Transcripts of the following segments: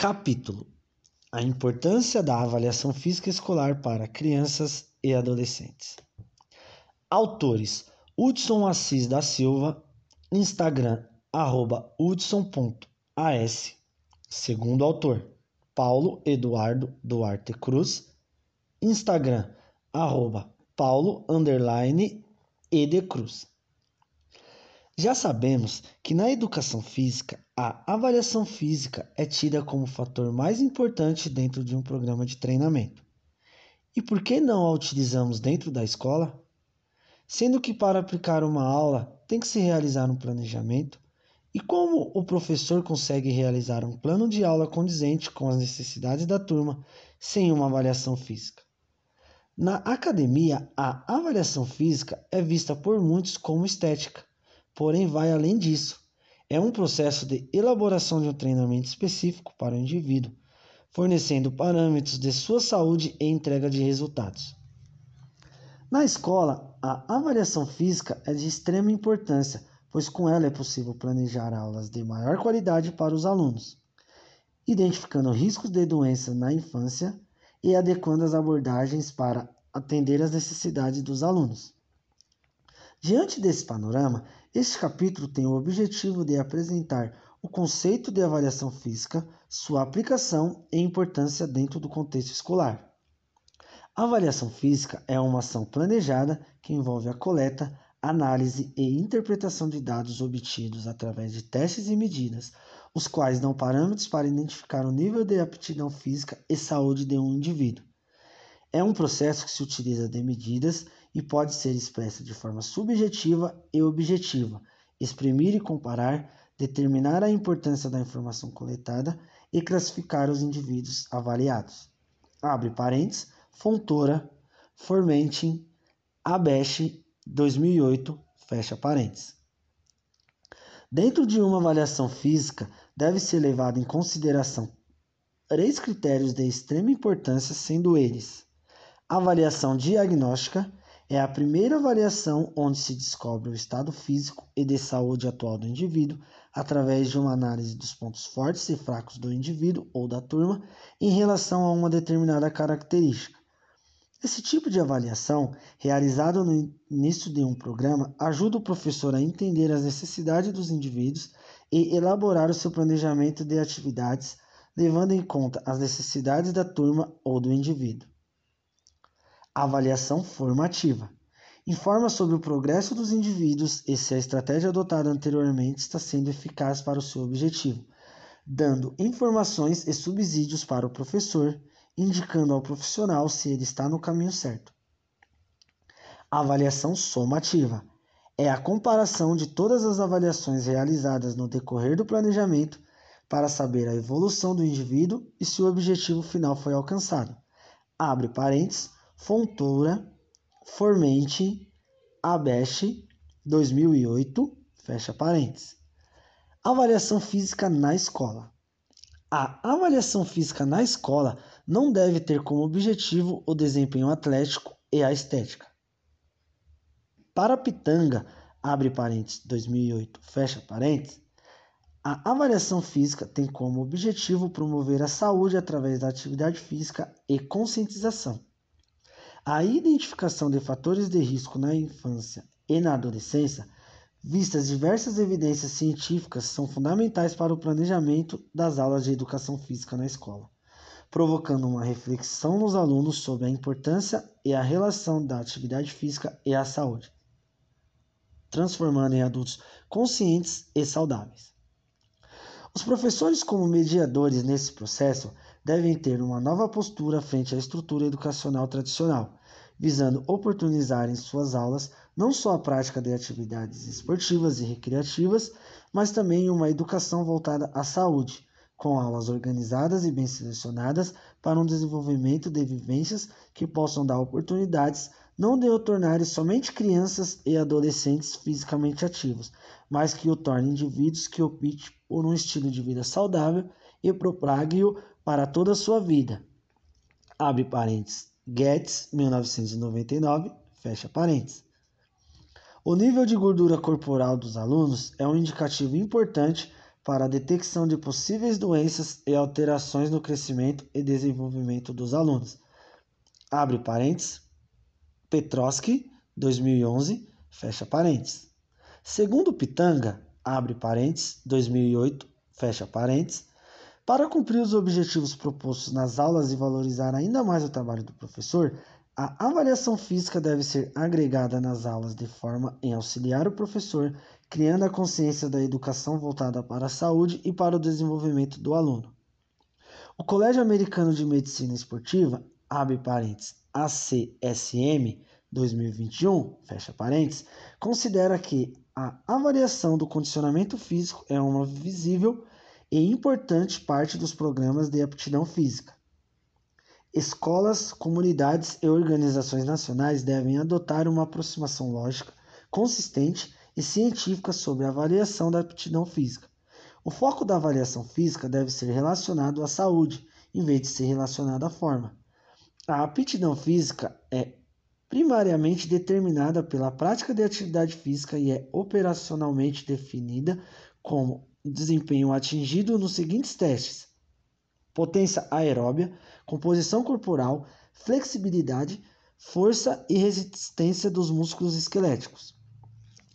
Capítulo: A importância da avaliação física escolar para crianças e adolescentes. Autores: Hudson Assis da Silva, Instagram, arroba hudson.as. Segundo autor, Paulo Eduardo Duarte Cruz, Instagram, arroba paulo, underline, Cruz. Já sabemos que na educação física, a avaliação física é tida como o fator mais importante dentro de um programa de treinamento. E por que não a utilizamos dentro da escola? Sendo que para aplicar uma aula tem que se realizar um planejamento, e como o professor consegue realizar um plano de aula condizente com as necessidades da turma sem uma avaliação física? Na academia, a avaliação física é vista por muitos como estética porém vai além disso. É um processo de elaboração de um treinamento específico para o indivíduo, fornecendo parâmetros de sua saúde e entrega de resultados. Na escola, a avaliação física é de extrema importância, pois com ela é possível planejar aulas de maior qualidade para os alunos, identificando riscos de doenças na infância e adequando as abordagens para atender às necessidades dos alunos. Diante desse panorama, este capítulo tem o objetivo de apresentar o conceito de avaliação física, sua aplicação e importância dentro do contexto escolar. A avaliação física é uma ação planejada que envolve a coleta, análise e interpretação de dados obtidos através de testes e medidas, os quais dão parâmetros para identificar o nível de aptidão física e saúde de um indivíduo. É um processo que se utiliza de medidas e pode ser expressa de forma subjetiva e objetiva, exprimir e comparar, determinar a importância da informação coletada e classificar os indivíduos avaliados. Abre parênteses, Fontoura, Formentin, Abeche, 2008, fecha parênteses. Dentro de uma avaliação física, deve ser levado em consideração três critérios de extrema importância, sendo eles: avaliação diagnóstica, é a primeira avaliação onde se descobre o estado físico e de saúde atual do indivíduo através de uma análise dos pontos fortes e fracos do indivíduo ou da turma em relação a uma determinada característica. Esse tipo de avaliação, realizado no início de um programa, ajuda o professor a entender as necessidades dos indivíduos e elaborar o seu planejamento de atividades, levando em conta as necessidades da turma ou do indivíduo. Avaliação formativa. Informa sobre o progresso dos indivíduos e se a estratégia adotada anteriormente está sendo eficaz para o seu objetivo, dando informações e subsídios para o professor, indicando ao profissional se ele está no caminho certo. Avaliação somativa. É a comparação de todas as avaliações realizadas no decorrer do planejamento para saber a evolução do indivíduo e se o objetivo final foi alcançado. Abre parênteses Fontoura, Formente, Abeste, 2008, fecha parênteses. Avaliação física na escola. A avaliação física na escola não deve ter como objetivo o desempenho atlético e a estética. Para Pitanga, abre parênteses, 2008, fecha parênteses, a avaliação física tem como objetivo promover a saúde através da atividade física e conscientização. A identificação de fatores de risco na infância e na adolescência, vistas diversas evidências científicas, são fundamentais para o planejamento das aulas de educação física na escola, provocando uma reflexão nos alunos sobre a importância e a relação da atividade física e a saúde, transformando em adultos conscientes e saudáveis. Os professores, como mediadores nesse processo, devem ter uma nova postura frente à estrutura educacional tradicional, visando oportunizar em suas aulas não só a prática de atividades esportivas e recreativas, mas também uma educação voltada à saúde, com aulas organizadas e bem selecionadas para um desenvolvimento de vivências que possam dar oportunidades não de o tornarem somente crianças e adolescentes fisicamente ativos, mas que o tornem indivíduos que optem por um estilo de vida saudável e propague-o para toda a sua vida. Abre parênteses. Getz, 1999, fecha parênteses. O nível de gordura corporal dos alunos é um indicativo importante para a detecção de possíveis doenças e alterações no crescimento e desenvolvimento dos alunos. Abre parênteses. Petroski, 2011, fecha parênteses. Segundo Pitanga, abre parênteses, 2008, fecha parênteses, para cumprir os objetivos propostos nas aulas e valorizar ainda mais o trabalho do professor, a avaliação física deve ser agregada nas aulas de forma em auxiliar o professor, criando a consciência da educação voltada para a saúde e para o desenvolvimento do aluno. O Colégio Americano de Medicina Esportiva, abre parênteses, ACSM 2021, fecha parênteses, considera que a avaliação do condicionamento físico é uma visível e importante parte dos programas de aptidão física. Escolas, comunidades e organizações nacionais devem adotar uma aproximação lógica, consistente e científica sobre a avaliação da aptidão física. O foco da avaliação física deve ser relacionado à saúde, em vez de ser relacionado à forma. A aptidão física é primariamente determinada pela prática de atividade física e é operacionalmente definida como desempenho atingido nos seguintes testes: potência aeróbia, composição corporal, flexibilidade, força e resistência dos músculos esqueléticos.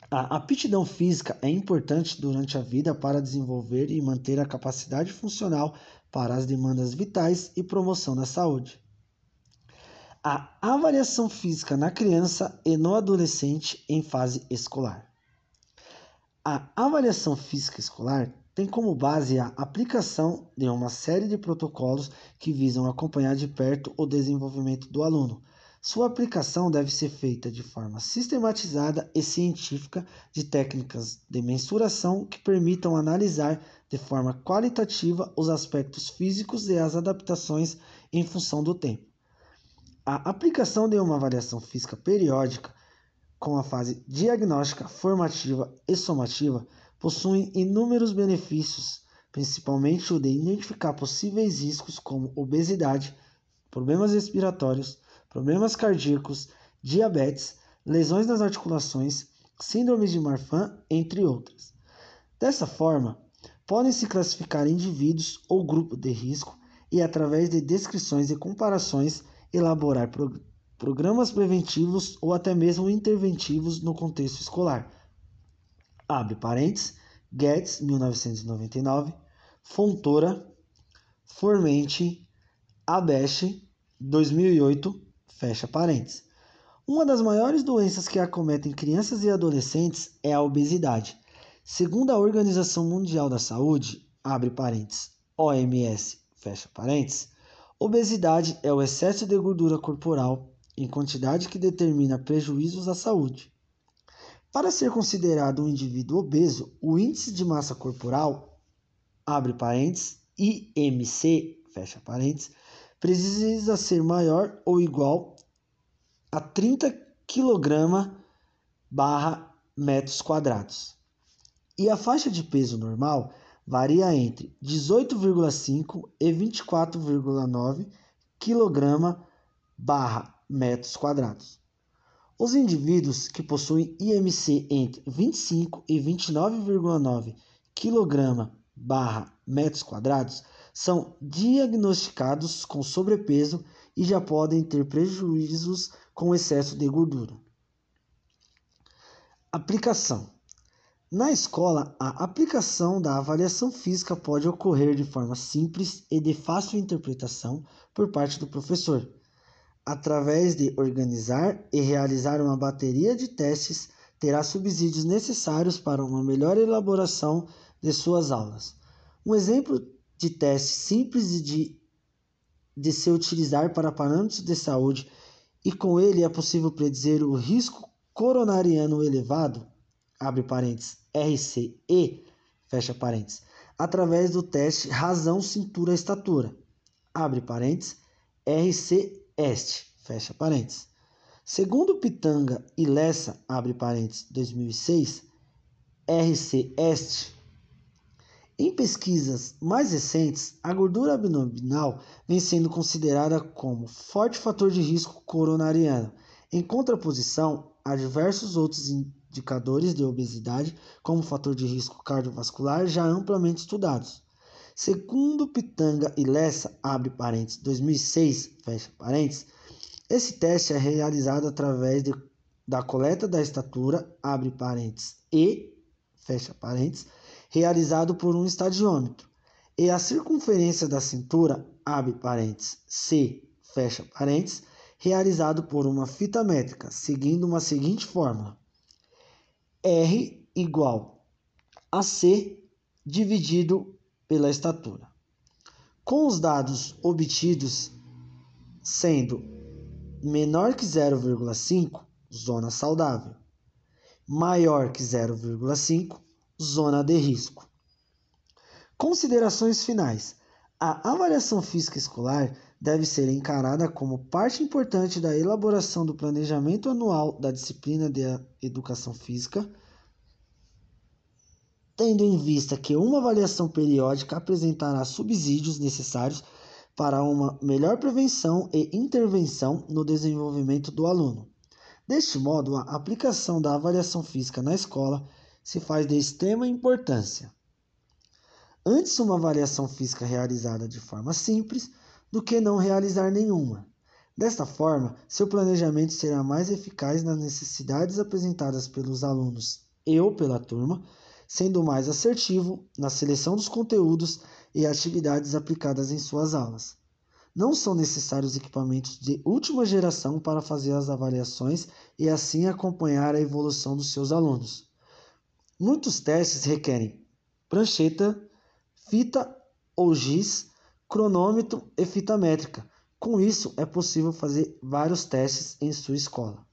A aptidão física é importante durante a vida para desenvolver e manter a capacidade funcional para as demandas vitais e promoção da saúde. A avaliação física na criança e no adolescente em fase escolar. A avaliação física escolar tem como base a aplicação de uma série de protocolos que visam acompanhar de perto o desenvolvimento do aluno. Sua aplicação deve ser feita de forma sistematizada e científica de técnicas de mensuração que permitam analisar de forma qualitativa os aspectos físicos e as adaptações em função do tempo. A aplicação de uma avaliação física periódica com a fase diagnóstica, formativa e somativa, possuem inúmeros benefícios, principalmente o de identificar possíveis riscos como obesidade, problemas respiratórios, problemas cardíacos, diabetes, lesões nas articulações, síndromes de Marfan, entre outras. Dessa forma, podem se classificar indivíduos ou grupo de risco e, através de descrições e comparações, elaborar programas preventivos ou até mesmo interventivos no contexto escolar. Abre parênteses, Guedes, 1999, Fontoura, Formente, Abeste, 2008, fecha parênteses. Uma das maiores doenças que acometem crianças e adolescentes é a obesidade. Segundo a Organização Mundial da Saúde, abre parênteses, OMS, fecha parênteses, obesidade é o excesso de gordura corporal em quantidade que determina prejuízos à saúde. Para ser considerado um indivíduo obeso, o índice de massa corporal, abre parênteses, IMC, fecha parênteses, precisa ser maior ou igual a 30 kg barra metros quadrados. E a faixa de peso normal varia entre 18,5 e 24,9 kg barra metros quadrados. Os indivíduos que possuem IMC entre 25 e 29,9 kg barra metros quadrados são diagnosticados com sobrepeso e já podem ter prejuízos com excesso de gordura. Aplicação na escola, a aplicação da avaliação física pode ocorrer de forma simples e de fácil interpretação por parte do professor, através de organizar e realizar uma bateria de testes, terá subsídios necessários para uma melhor elaboração de suas aulas. Um exemplo de teste simples de, de se utilizar para parâmetros de saúde e com ele é possível predizer o risco coronariano elevado, abre parênteses, RCE, fecha parênteses, através do teste razão cintura estatura, abre parênteses, RC este, fecha parênteses. Segundo Pitanga e Lessa, abre parênteses, 2006, RC Este, em pesquisas mais recentes, a gordura abdominal vem sendo considerada como forte fator de risco coronariano, em contraposição a diversos outros indicadores de obesidade como fator de risco cardiovascular já amplamente estudados. Segundo Pitanga e Lessa, abre parênteses, 2006, fecha parênteses, esse teste é realizado através de, da coleta da estatura, abre parênteses, e, fecha parênteses, realizado por um estadiômetro, e a circunferência da cintura, abre parênteses, C, fecha parênteses, realizado por uma fita métrica, seguindo uma seguinte fórmula: R igual a C dividido pela estatura. Com os dados obtidos sendo menor que 0,5, zona saudável, maior que 0,5, zona de risco. Considerações finais. A avaliação física escolar deve ser encarada como parte importante da elaboração do planejamento anual da disciplina de educação física, tendo em vista que uma avaliação periódica apresentará subsídios necessários para uma melhor prevenção e intervenção no desenvolvimento do aluno. Deste modo, a aplicação da avaliação física na escola se faz de extrema importância. Antes, uma avaliação física realizada de forma simples do que não realizar nenhuma. Desta forma, seu planejamento será mais eficaz nas necessidades apresentadas pelos alunos e ou pela turma, sendo mais assertivo na seleção dos conteúdos e atividades aplicadas em suas aulas. Não são necessários equipamentos de última geração para fazer as avaliações e assim acompanhar a evolução dos seus alunos. Muitos testes requerem prancheta, fita ou giz cronômetro e fita métrica. Com isso, é possível fazer vários testes em sua escola.